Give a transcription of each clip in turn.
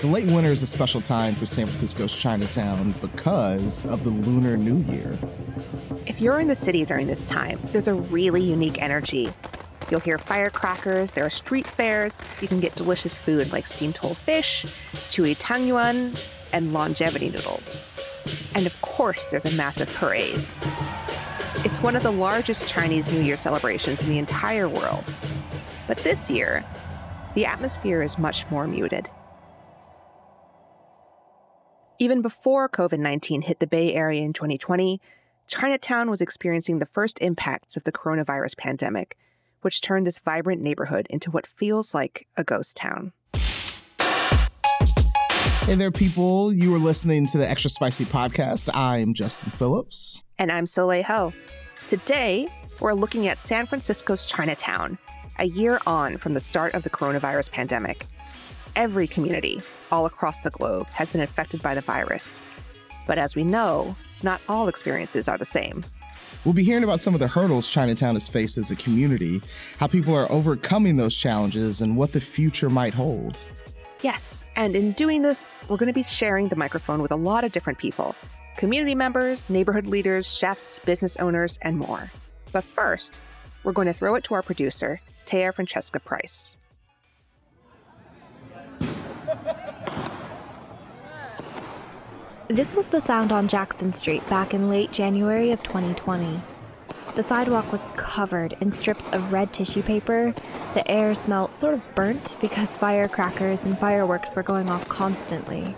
The late winter is a special time for San Francisco's Chinatown because of the Lunar New Year. If you're in the city during this time, there's a really unique energy. You'll hear firecrackers, there are street fairs, you can get delicious food like steamed whole fish, chewy tangyuan, and longevity noodles. And of course, there's a massive parade. It's one of the largest Chinese New Year celebrations in the entire world. But this year, the atmosphere is much more muted. Even before COVID 19 hit the Bay Area in 2020, Chinatown was experiencing the first impacts of the coronavirus pandemic, which turned this vibrant neighborhood into what feels like a ghost town. Hey there, people. You are listening to the Extra Spicy Podcast. I'm Justin Phillips. And I'm Soleil Ho. Today, we're looking at San Francisco's Chinatown, a year on from the start of the coronavirus pandemic. Every community all across the globe has been affected by the virus. But as we know, not all experiences are the same. We'll be hearing about some of the hurdles Chinatown has faced as a community, how people are overcoming those challenges, and what the future might hold. Yes, and in doing this, we're going to be sharing the microphone with a lot of different people community members, neighborhood leaders, chefs, business owners, and more. But first, we're going to throw it to our producer, Taya Francesca Price. This was the sound on Jackson Street back in late January of 2020. The sidewalk was covered in strips of red tissue paper. The air smelled sort of burnt because firecrackers and fireworks were going off constantly.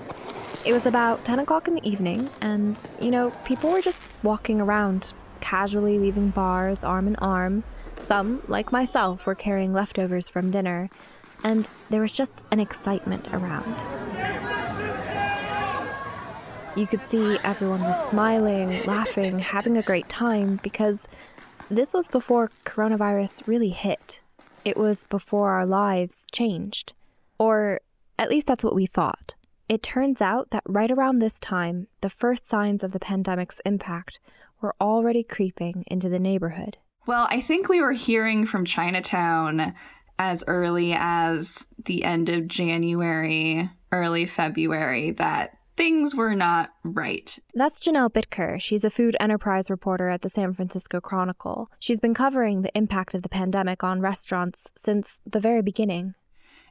It was about 10 o'clock in the evening, and, you know, people were just walking around, casually leaving bars arm in arm. Some, like myself, were carrying leftovers from dinner, and there was just an excitement around. You could see everyone was smiling, laughing, having a great time because this was before coronavirus really hit. It was before our lives changed. Or at least that's what we thought. It turns out that right around this time, the first signs of the pandemic's impact were already creeping into the neighborhood. Well, I think we were hearing from Chinatown as early as the end of January, early February that things were not right. That's Janelle Bitker. She's a food enterprise reporter at the San Francisco Chronicle. She's been covering the impact of the pandemic on restaurants since the very beginning.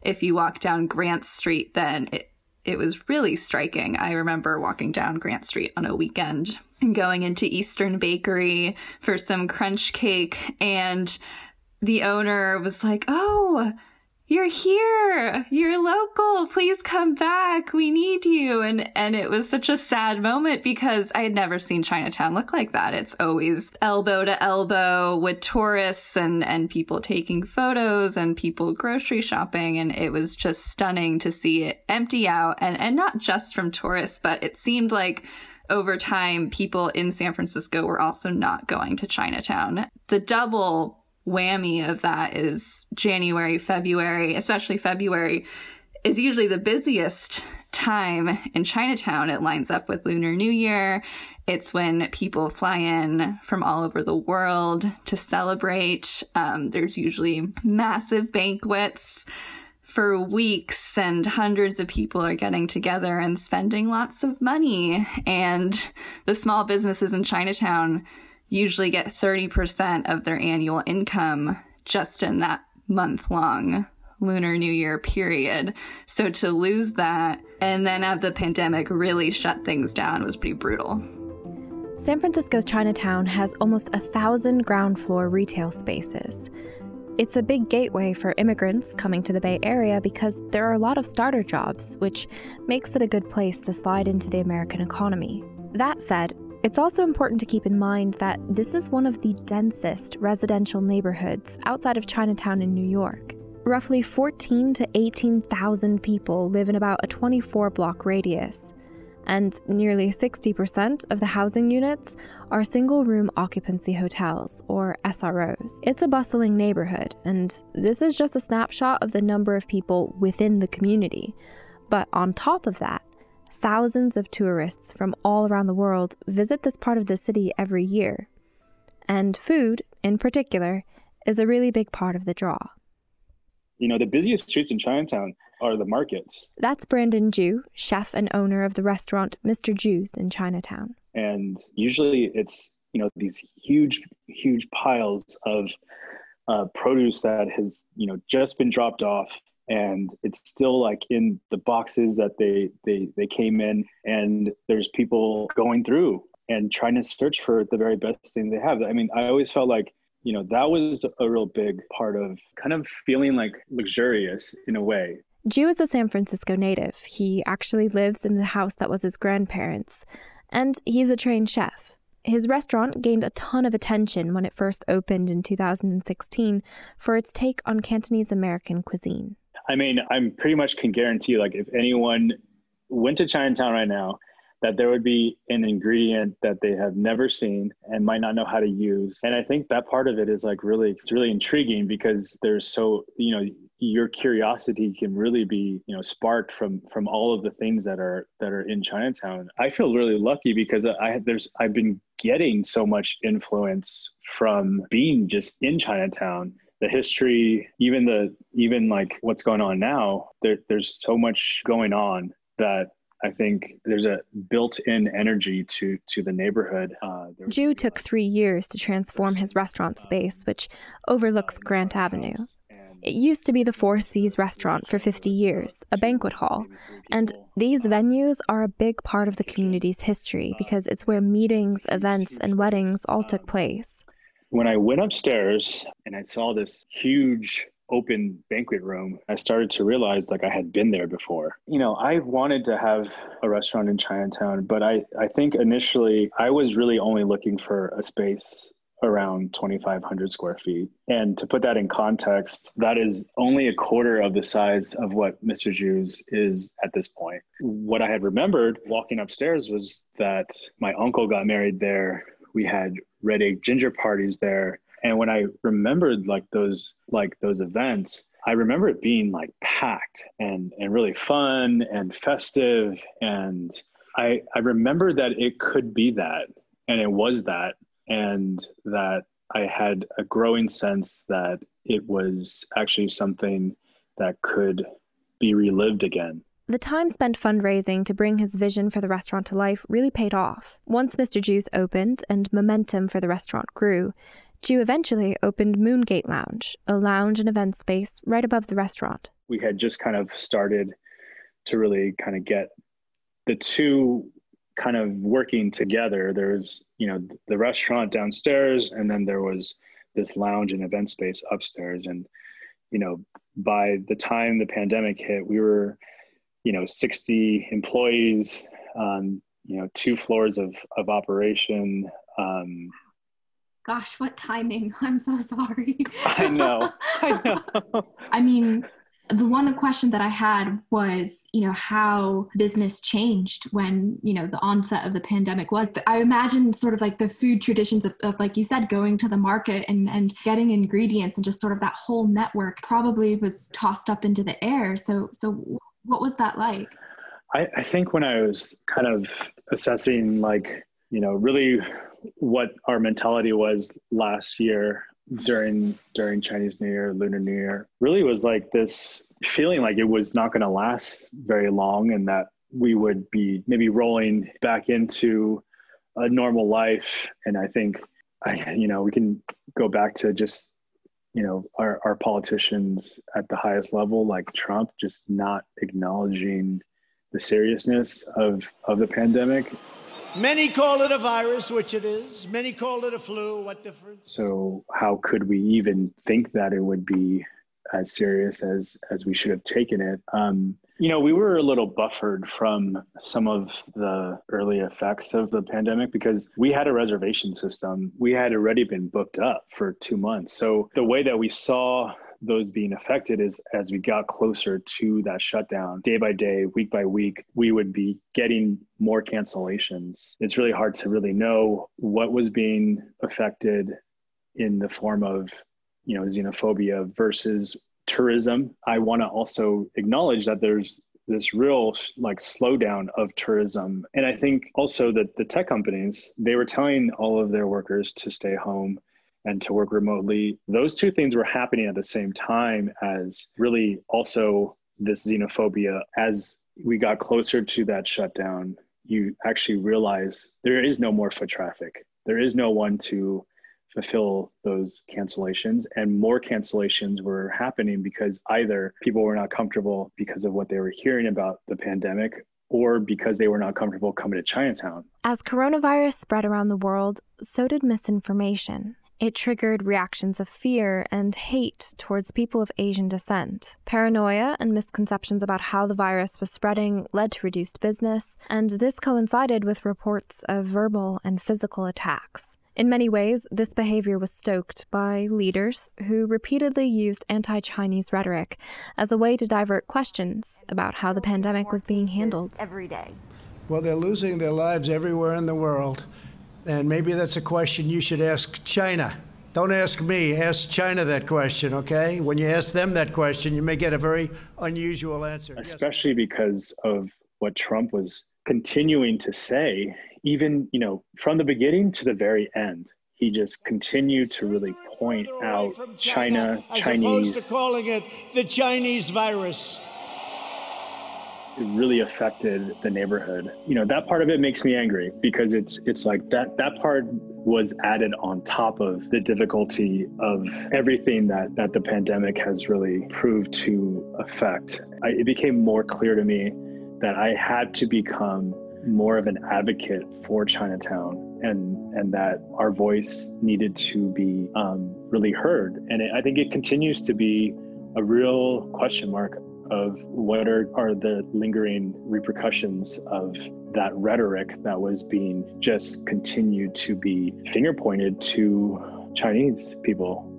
If you walk down Grant Street, then it, it was really striking. I remember walking down Grant Street on a weekend and going into Eastern Bakery for some crunch cake, and the owner was like, Oh, you're here. You're local. Please come back. We need you. And, and it was such a sad moment because I had never seen Chinatown look like that. It's always elbow to elbow with tourists and, and people taking photos and people grocery shopping. And it was just stunning to see it empty out and, and not just from tourists, but it seemed like over time, people in San Francisco were also not going to Chinatown. The double whammy of that is January, February, especially February, is usually the busiest time in Chinatown. It lines up with Lunar New Year. It's when people fly in from all over the world to celebrate. Um, there's usually massive banquets for weeks, and hundreds of people are getting together and spending lots of money. And the small businesses in Chinatown usually get 30% of their annual income just in that month long Lunar New Year period. So to lose that and then have the pandemic really shut things down was pretty brutal. San Francisco's Chinatown has almost a thousand ground floor retail spaces. It's a big gateway for immigrants coming to the Bay Area because there are a lot of starter jobs, which makes it a good place to slide into the American economy. That said, it's also important to keep in mind that this is one of the densest residential neighborhoods outside of Chinatown in New York. Roughly 14 to 18,000 people live in about a 24 block radius, and nearly 60% of the housing units are single room occupancy hotels, or SROs. It's a bustling neighborhood, and this is just a snapshot of the number of people within the community. But on top of that, Thousands of tourists from all around the world visit this part of the city every year. And food, in particular, is a really big part of the draw. You know, the busiest streets in Chinatown are the markets. That's Brandon Jew, chef and owner of the restaurant Mr. Jiu's in Chinatown. And usually it's, you know, these huge, huge piles of uh, produce that has, you know, just been dropped off and it's still like in the boxes that they they they came in and there's people going through and trying to search for the very best thing they have i mean i always felt like you know that was a real big part of kind of feeling like luxurious in a way Jew is a San Francisco native. He actually lives in the house that was his grandparents, and he's a trained chef. His restaurant gained a ton of attention when it first opened in 2016 for its take on Cantonese American cuisine. I mean, I'm pretty much can guarantee like if anyone went to Chinatown right now, that there would be an ingredient that they have never seen and might not know how to use. And I think that part of it is like really it's really intriguing because there's so, you know, your curiosity can really be, you know, sparked from from all of the things that are that are in Chinatown. I feel really lucky because I there's I've been getting so much influence from being just in Chinatown the history, even the even like what's going on now, there, there's so much going on that I think there's a built-in energy to to the neighborhood. Uh, Jew took three years to transform his restaurant um, space, which overlooks uh, Grant Avenue. It used to be the Four Seas restaurant for 50 years, a banquet hall. And these uh, venues are a big part of the community's history uh, because it's where meetings, events, and weddings all took um, place. When I went upstairs and I saw this huge open banquet room, I started to realize like I had been there before. You know, I wanted to have a restaurant in Chinatown, but I, I think initially I was really only looking for a space around 2,500 square feet. And to put that in context, that is only a quarter of the size of what Mr. Jiu's is at this point. What I had remembered walking upstairs was that my uncle got married there we had red egg ginger parties there. And when i remembered like those like those events i remember it being like packed and and really fun and festive. And i i remember that it could be that and it was that and that i had a growing sense that it was actually something that could be relived again the time spent fundraising to bring his vision for the restaurant to life really paid off. Once Mr. Jiu's opened and momentum for the restaurant grew, Jew eventually opened Moongate Lounge, a lounge and event space right above the restaurant. We had just kind of started to really kind of get the two kind of working together. There's, you know, the restaurant downstairs, and then there was this lounge and event space upstairs. And, you know, by the time the pandemic hit, we were you know 60 employees um, you know two floors of of operation um, gosh what timing i'm so sorry i know i know i mean the one question that I had was, you know, how business changed when, you know, the onset of the pandemic was. I imagine sort of like the food traditions of, of, like you said, going to the market and, and getting ingredients and just sort of that whole network probably was tossed up into the air. So, so what was that like? I, I think when I was kind of assessing, like, you know, really what our mentality was last year during during Chinese New Year, Lunar New Year, really was like this feeling like it was not going to last very long, and that we would be maybe rolling back into a normal life. And I think, I you know, we can go back to just you know our, our politicians at the highest level like trump just not acknowledging the seriousness of of the pandemic. Many call it a virus which it is. Many call it a flu. What difference? So how could we even think that it would be as serious as as we should have taken it? Um, you know, we were a little buffered from some of the early effects of the pandemic because we had a reservation system. We had already been booked up for two months. So the way that we saw those being affected is as we got closer to that shutdown, day by day, week by week, we would be getting more cancellations. It's really hard to really know what was being affected in the form of you know xenophobia versus tourism, I want to also acknowledge that there's this real like slowdown of tourism. And I think also that the tech companies, they were telling all of their workers to stay home and to work remotely. Those two things were happening at the same time as really also this xenophobia. As we got closer to that shutdown, you actually realize there is no more foot traffic. There is no one to fulfill those cancellations and more cancellations were happening because either people were not comfortable because of what they were hearing about the pandemic or because they were not comfortable coming to Chinatown. As coronavirus spread around the world, so did misinformation. It triggered reactions of fear and hate towards people of Asian descent. Paranoia and misconceptions about how the virus was spreading led to reduced business, and this coincided with reports of verbal and physical attacks. In many ways, this behavior was stoked by leaders who repeatedly used anti Chinese rhetoric as a way to divert questions about how the pandemic was being handled. Every day. Well, they're losing their lives everywhere in the world. And maybe that's a question you should ask China. Don't ask me, ask China that question, okay? When you ask them that question, you may get a very unusual answer. Especially yes. because of what Trump was continuing to say, even, you know, from the beginning to the very end. He just continued to really point out China, China as Chinese. opposed to calling it the Chinese virus it really affected the neighborhood. You know, that part of it makes me angry because it's it's like that that part was added on top of the difficulty of everything that that the pandemic has really proved to affect. I, it became more clear to me that I had to become more of an advocate for Chinatown and and that our voice needed to be um, really heard. And it, I think it continues to be a real question mark of what are, are the lingering repercussions of that rhetoric that was being just continued to be finger pointed to Chinese people.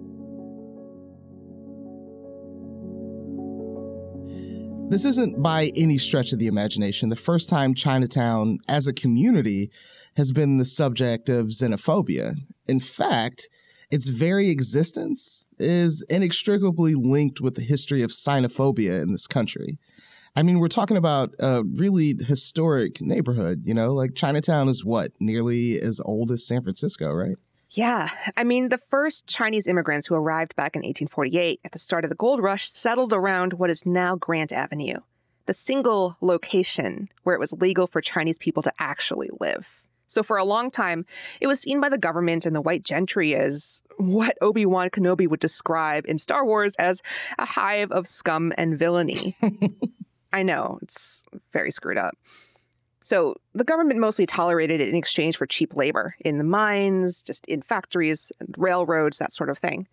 This isn't by any stretch of the imagination the first time Chinatown as a community has been the subject of xenophobia. In fact, its very existence is inextricably linked with the history of xenophobia in this country. I mean, we're talking about a really historic neighborhood, you know, like Chinatown is what, nearly as old as San Francisco, right? Yeah. I mean, the first Chinese immigrants who arrived back in 1848 at the start of the gold rush settled around what is now Grant Avenue, the single location where it was legal for Chinese people to actually live. So for a long time, it was seen by the government and the white gentry as what Obi-Wan Kenobi would describe in Star Wars as a hive of scum and villainy. I know, it's very screwed up. So the government mostly tolerated it in exchange for cheap labor in the mines, just in factories, and railroads, that sort of thing.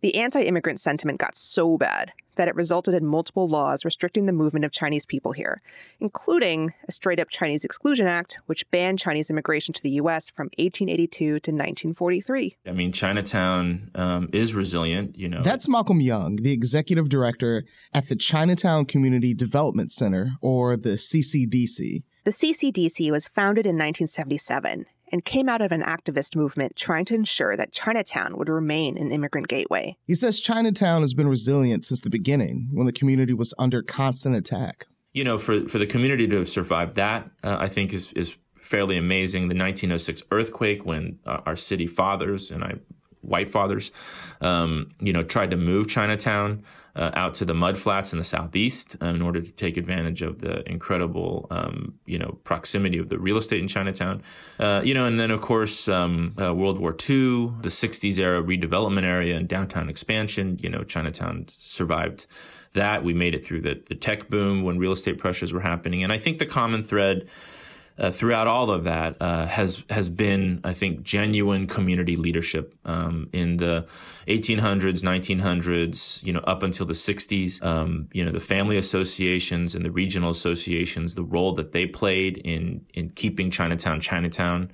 The anti immigrant sentiment got so bad that it resulted in multiple laws restricting the movement of Chinese people here, including a straight up Chinese Exclusion Act, which banned Chinese immigration to the U.S. from 1882 to 1943. I mean, Chinatown um, is resilient, you know. That's Malcolm Yeung, the executive director at the Chinatown Community Development Center, or the CCDC. The CCDC was founded in 1977 and came out of an activist movement trying to ensure that Chinatown would remain an immigrant gateway. He says Chinatown has been resilient since the beginning when the community was under constant attack. You know, for, for the community to have survived that, uh, I think is, is fairly amazing. The 1906 earthquake, when uh, our city fathers and I, white fathers, um, you know, tried to move Chinatown uh, out to the mud flats in the southeast um, in order to take advantage of the incredible, um, you know, proximity of the real estate in Chinatown. Uh, you know, and then of course um, uh, World War II, the '60s era redevelopment area and downtown expansion. You know, Chinatown survived that. We made it through the the tech boom when real estate pressures were happening, and I think the common thread uh, throughout all of that uh, has has been, I think, genuine community leadership um, in the 1800s, 1900s, you know, up until the 60s. Um, you know, the family associations and the regional associations, the role that they played in in keeping Chinatown Chinatown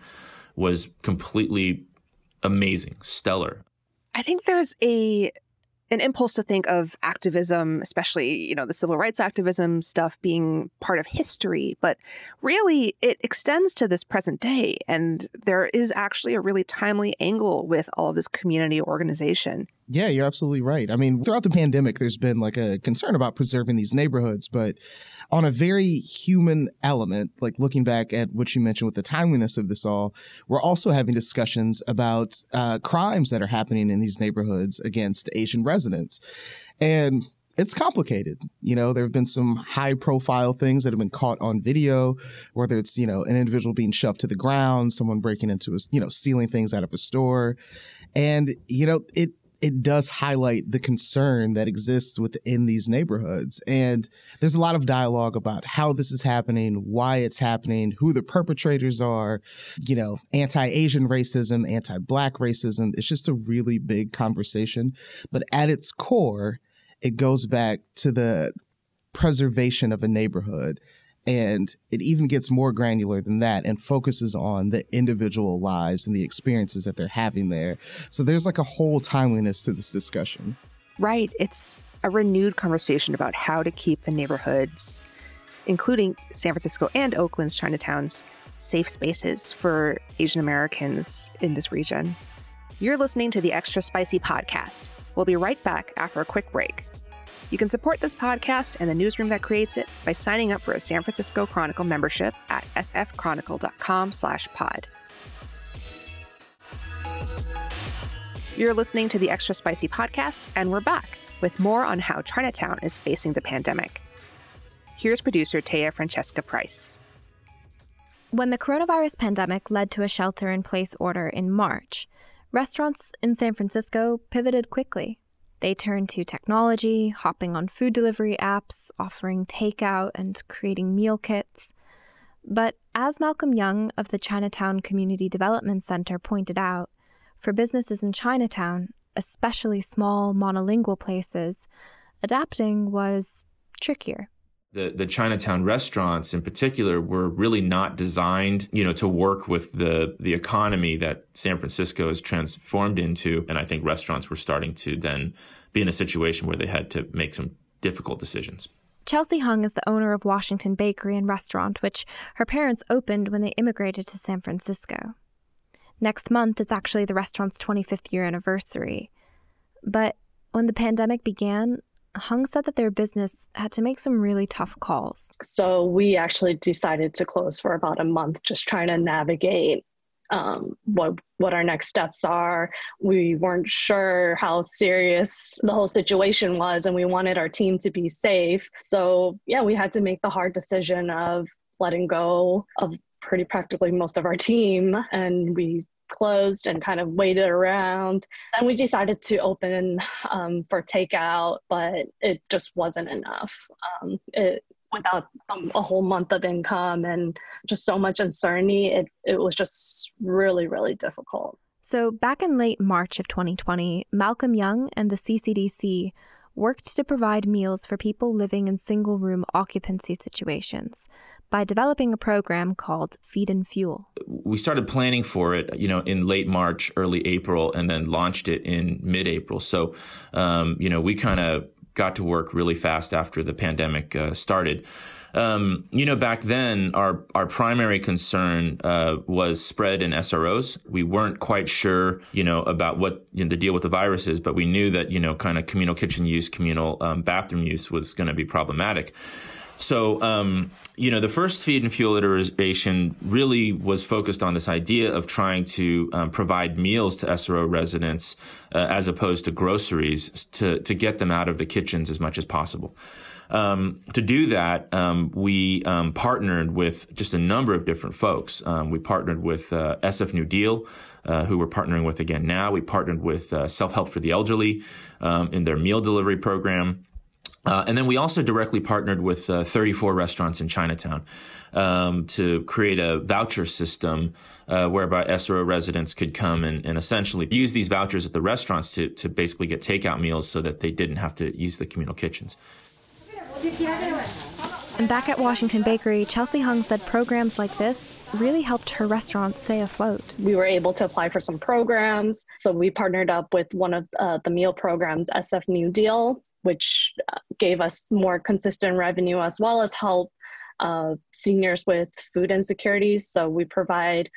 was completely amazing, stellar. I think there's a an impulse to think of activism, especially, you know, the civil rights activism stuff being part of history, but really it extends to this present day. And there is actually a really timely angle with all of this community organization. Yeah, you're absolutely right. I mean, throughout the pandemic, there's been like a concern about preserving these neighborhoods, but on a very human element, like looking back at what you mentioned with the timeliness of this all, we're also having discussions about uh, crimes that are happening in these neighborhoods against Asian residents. And it's complicated. You know, there have been some high profile things that have been caught on video, whether it's, you know, an individual being shoved to the ground, someone breaking into a, you know, stealing things out of a store. And, you know, it, it does highlight the concern that exists within these neighborhoods. And there's a lot of dialogue about how this is happening, why it's happening, who the perpetrators are, you know, anti Asian racism, anti Black racism. It's just a really big conversation. But at its core, it goes back to the preservation of a neighborhood and it even gets more granular than that and focuses on the individual lives and the experiences that they're having there. So there's like a whole timeliness to this discussion. Right. It's a renewed conversation about how to keep the neighborhoods, including San Francisco and Oakland's Chinatowns, safe spaces for Asian Americans in this region. You're listening to the Extra Spicy Podcast. We'll be right back after a quick break. You can support this podcast and the newsroom that creates it by signing up for a San Francisco Chronicle membership at sfchronicle.com/pod. You're listening to the Extra Spicy podcast, and we're back with more on how Chinatown is facing the pandemic. Here's producer Taya Francesca Price. When the coronavirus pandemic led to a shelter in place order in March, restaurants in San Francisco pivoted quickly. They turned to technology, hopping on food delivery apps, offering takeout, and creating meal kits. But as Malcolm Yeung of the Chinatown Community Development Center pointed out, for businesses in Chinatown, especially small monolingual places, adapting was trickier the the Chinatown restaurants in particular were really not designed, you know, to work with the the economy that San Francisco has transformed into. And I think restaurants were starting to then be in a situation where they had to make some difficult decisions. Chelsea Hung is the owner of Washington Bakery and Restaurant, which her parents opened when they immigrated to San Francisco. Next month is actually the restaurant's 25th year anniversary. But when the pandemic began, Hung said that their business had to make some really tough calls. So we actually decided to close for about a month, just trying to navigate um, what what our next steps are. We weren't sure how serious the whole situation was, and we wanted our team to be safe. So yeah, we had to make the hard decision of letting go of pretty practically most of our team, and we closed and kind of waited around. Then we decided to open um, for takeout, but it just wasn't enough. Um, it, without a whole month of income and just so much uncertainty, it, it was just really, really difficult. So, back in late March of 2020, Malcolm Yeung and the CCDC worked to provide meals for people living in single room occupancy situations by developing a program called Feed and Fuel. We started planning for it, you know, in late March, early April, and then launched it in mid-April. So, um, you know, we kind of got to work really fast after the pandemic uh, started. Um, you know, back then, our our primary concern uh, was spread in SROs. We weren't quite sure, you know, about what you know, the deal with the virus is, but we knew that you know, kind of communal kitchen use, communal um, bathroom use was going to be problematic. So, um, you know, the first feed and fuel iteration really was focused on this idea of trying to um, provide meals to SRO residents uh, as opposed to groceries to, to get them out of the kitchens as much as possible. Um, to do that, um, we um, partnered with just a number of different folks. Um, we partnered with uh, SF New Deal, uh, who we're partnering with again now. We partnered with uh, Self Help for the Elderly um, in their meal delivery program. Uh, and then we also directly partnered with uh, 34 restaurants in Chinatown um, to create a voucher system uh, whereby SRO residents could come and, and, essentially use these vouchers at the restaurants to, to basically get takeout meals so that they didn't have to use the communal kitchens. And back at Washington Bakery, Chelsea Hung said programs like this really helped her restaurant stay afloat. We were able to apply for some programs. So we partnered up with one of uh, the meal programs, SF New Deal, which uh, gave us more consistent revenue as well as help uh, seniors with food insecurities. So we provide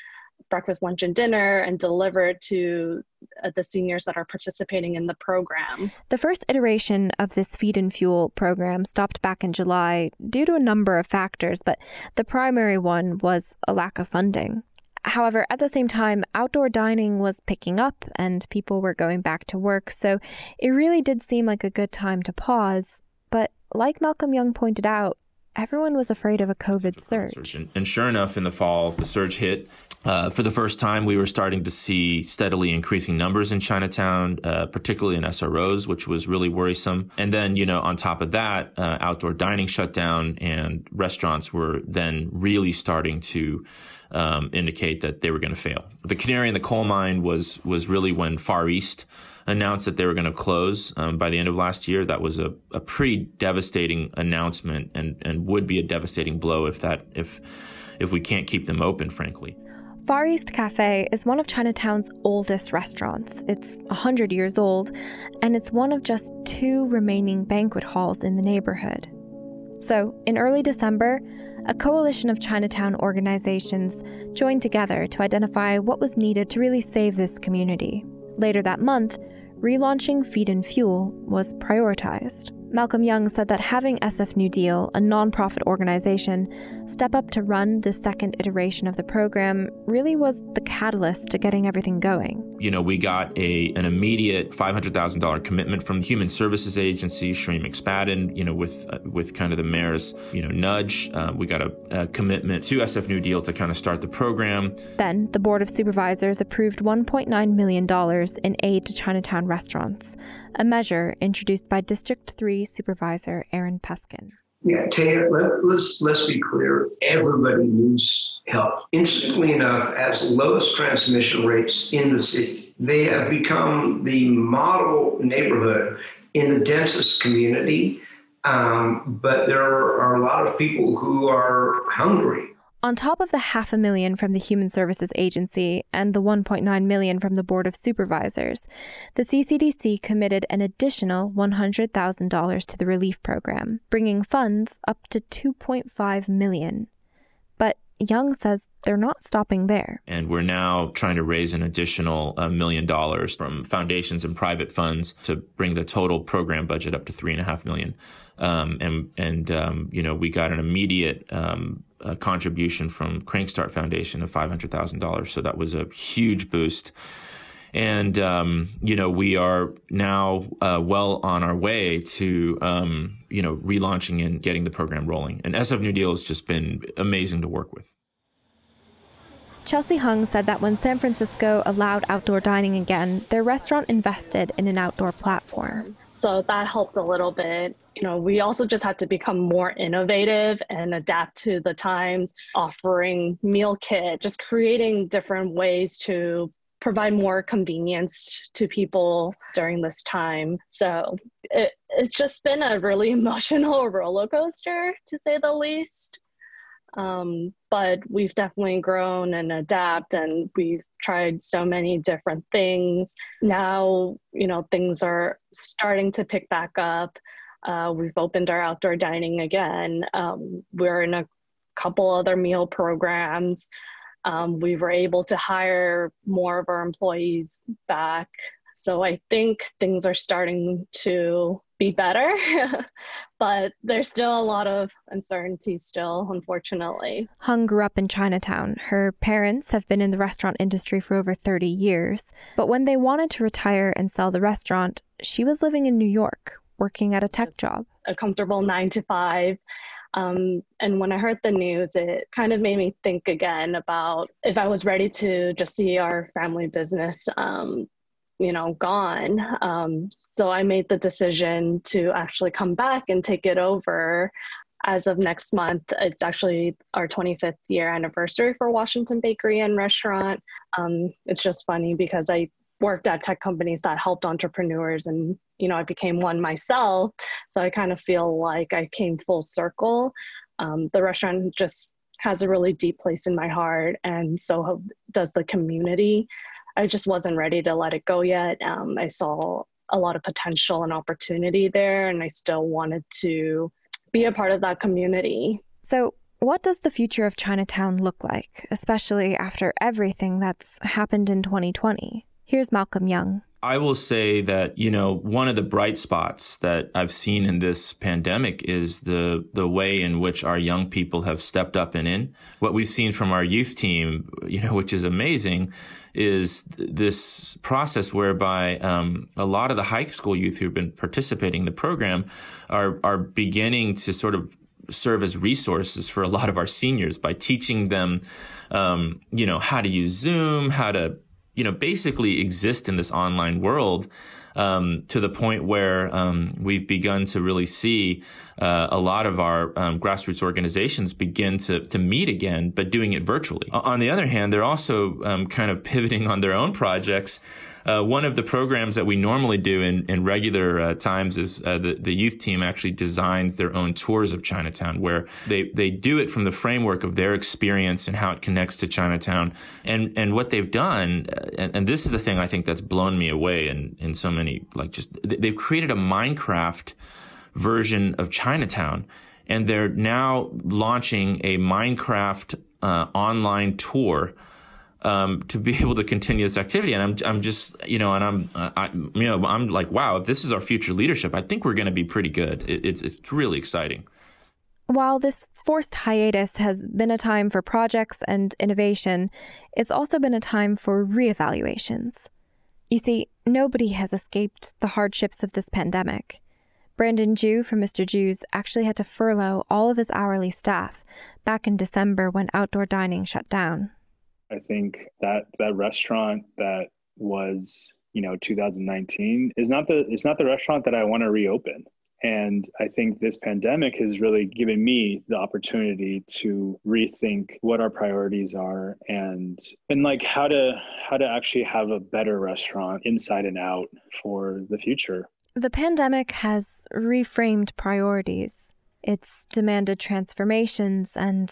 breakfast, lunch, and dinner and deliver to uh, the seniors that are participating in the program. The first iteration of this feed and fuel program stopped back in July due to a number of factors, but the primary one was a lack of funding. However, at the same time, outdoor dining was picking up and people were going back to work, so it really did seem like a good time to pause. But like Malcolm Yeung pointed out, everyone was afraid of a COVID surge. And sure enough, in the fall, the surge hit. Uh, for the first time, we were starting to see steadily increasing numbers in Chinatown, uh, particularly in SROs, which was really worrisome. And then, you know, on top of that, uh, outdoor dining shut down and restaurants were then really starting to um, indicate that they were going to fail. The canary in the coal mine was was really when Far East announced that they were going to close um, by the end of last year. That was a, a pretty devastating announcement and, and would be a devastating blow if that if if we can't keep them open, frankly. Far East Cafe is one of Chinatown's oldest restaurants. It's 100 years old, and it's one of just two remaining banquet halls in the neighborhood. So, in early December, a coalition of Chinatown organizations joined together to identify what was needed to really save this community. Later that month, relaunching Feed and Fuel was prioritized. Malcolm Yeung said that having SF New Deal, a nonprofit organization, step up to run the second iteration of the program really was the catalyst to getting everything going. You know, we got a an immediate $500,000 commitment from the Human Services Agency, Shireen McSpadden, you know, with uh, with kind of the mayor's, you know, nudge. Uh, we got a, a commitment to SF New Deal to kind of start the program. Then the Board of Supervisors approved $1.9 million in aid to Chinatown restaurants, a measure introduced by District 3 Supervisor Aaron Peskin. Yeah, Taya, let, let's, let's be clear. Everybody needs help. Interestingly enough, as lowest transmission rates in the city, they have become the model neighborhood in the densest community. Um, but there are a lot of people who are hungry on top of the half a million from the Human Services Agency and the 1.9 million from the Board of Supervisors, the CCDC committed an additional $100,000 to the relief program, bringing funds up to 2.5 million. Yeung says they're not stopping there. And we're now trying to raise an additional uh, million dollars from foundations and private funds to bring the total program budget up to three and a half million. Um, and and um, you know we got an immediate um, contribution from Crankstart Foundation of five hundred thousand dollars. So that was a huge boost. And um, you know we are now uh, well on our way to um, you know relaunching and getting the program rolling. And SF New Deal has just been amazing to work with. Chelsea Hung said that when San Francisco allowed outdoor dining again, their restaurant invested in an outdoor platform. So that helped a little bit you know, we also just had to become more innovative and adapt to the times, offering meal kit, just creating different ways to provide more convenience to people during this time. So it, it's just been a really emotional roller coaster, to say the least. Um, but we've definitely grown and adapt and we've tried so many different things now you know things are starting to pick back up uh, we've opened our outdoor dining again. Um, we're in a couple other meal programs. Um, we were able to hire more of our employees back. So I think things are starting to be better, but there's still a lot of uncertainty still, unfortunately. Hung grew up in Chinatown. Her parents have been in the restaurant industry for over 30 years. But when they wanted to retire and sell the restaurant, she was living in New York, working at a tech job. A comfortable nine to five. Um, and when I heard the news, it kind of made me think again about if I was ready to just see our family business, um, you know, gone. Um, so I made the decision to actually come back and take it over. As of next month, it's actually our 25th year anniversary for Washington Bakery and Restaurant. Um, it's just funny because I worked at tech companies that helped entrepreneurs and you know i became one myself. So i kind of feel like i came full circle. Um, the restaurant just has a really deep place in my heart and so does the community. I just wasn't ready to let it go yet. Um, i saw a lot of potential and opportunity there and i still wanted to be a part of that community. So What does the future of Chinatown look like, especially after everything that's happened in 2020? Here's Malcolm Yeung. I will say that you know one of the bright spots that I've seen in this pandemic is the the way in which our young people have stepped up and in. What we've seen from our youth team, you know, which is amazing, is this process whereby um, a lot of the high school youth who've been participating in the program are are beginning to sort of serve as resources for a lot of our seniors by teaching them, um, you know, how to use Zoom, how to you know, basically exist in this online world um, to the point where um, we've begun to really see uh, a lot of our um, grassroots organizations begin to, to meet again, but doing it virtually. On the other hand, they're also um, kind of pivoting on their own projects uh, one of the programs that we normally do in, in regular uh, times is uh, the, the youth team actually designs their own tours of Chinatown, where they, they do it from the framework of their experience and how it connects to Chinatown. And, and what they've done, uh, and, and this is the thing I think that's blown me away in, in so many, like just, they've created a Minecraft version of Chinatown. And they're now launching a Minecraft uh, online tour um, to be able to continue this activity. And I'm, I'm just, you know, and I'm, I, you know, I'm like, wow, if this is our future leadership, I think we're going to be pretty good. It, it's, it's really exciting. While this forced hiatus has been a time for projects and innovation, it's also been a time for reevaluations. You see, nobody has escaped the hardships of this pandemic. Brandon Jew from Mr. Jiu's actually had to furlough all of his hourly staff back in December when outdoor dining shut down. I think that that restaurant that was, you know, 2019 is not the it's not the restaurant that I want to reopen. And I think this pandemic has really given me the opportunity to rethink what our priorities are and and like how to how to actually have a better restaurant inside and out for the future. The pandemic has reframed priorities. It's demanded transformations and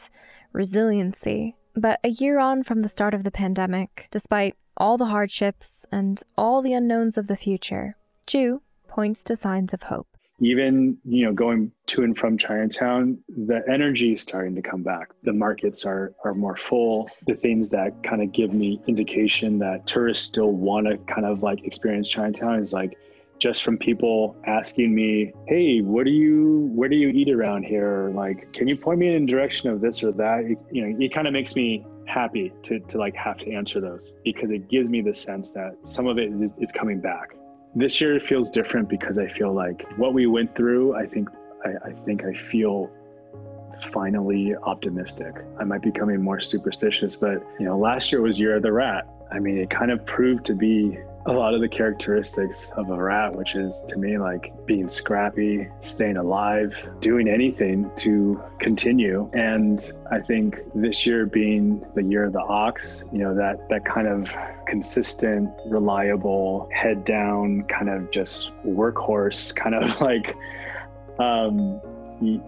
resiliency. But a year on from the start of the pandemic, despite all the hardships and all the unknowns of the future, Jew points to signs of hope. Even, you know, going to and from Chinatown, the energy is starting to come back. The markets are are more full. The things that kind of give me indication that tourists still want to kind of like experience Chinatown is like just from people asking me, "Hey, what do you where do you eat around here?" like, "Can you point me in the direction of this or that?" It, you know, it kind of makes me happy to to like have to answer those because it gives me the sense that some of it is, is coming back. This year feels different because I feel like what we went through. I think I, I think I feel finally optimistic. I might be becoming more superstitious, but you know, last year was year of the rat. I mean, it kind of proved to be a lot of the characteristics of a rat, which is to me like being scrappy, staying alive, doing anything to continue. And I think this year being the year of the ox, you know, that that kind of consistent, reliable, head down, kind of just workhorse, kind of like um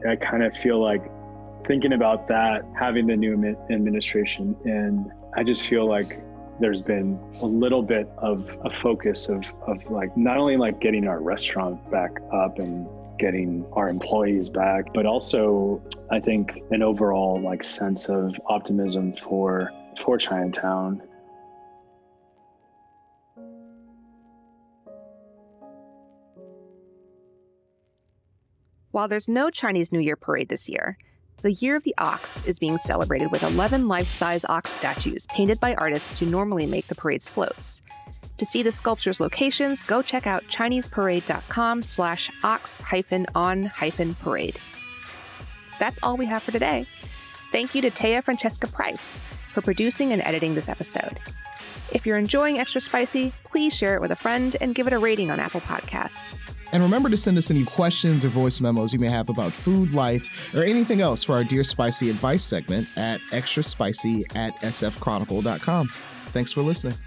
I kind of feel like thinking about that, having the new administration and I just feel like there's been a little bit of a focus of, of like not only like getting our restaurant back up and getting our employees back, but also I think an overall like sense of optimism for for Chinatown. While there's no Chinese New Year parade this year, the Year of the Ox is being celebrated with 11 life size ox statues painted by artists who normally make the parade's floats. To see the sculptures' locations, go check out ChineseParade.com slash ox hyphen on hyphen parade. That's all we have for today. Thank you to Taya Francesca Price for producing and editing this episode. If you're enjoying Extra Spicy, please share it with a friend and give it a rating on Apple Podcasts. And remember to send us any questions or voice memos you may have about food, life, or anything else for our Dear Spicy advice segment at extra spicy at sfchronicle.com. Thanks for listening.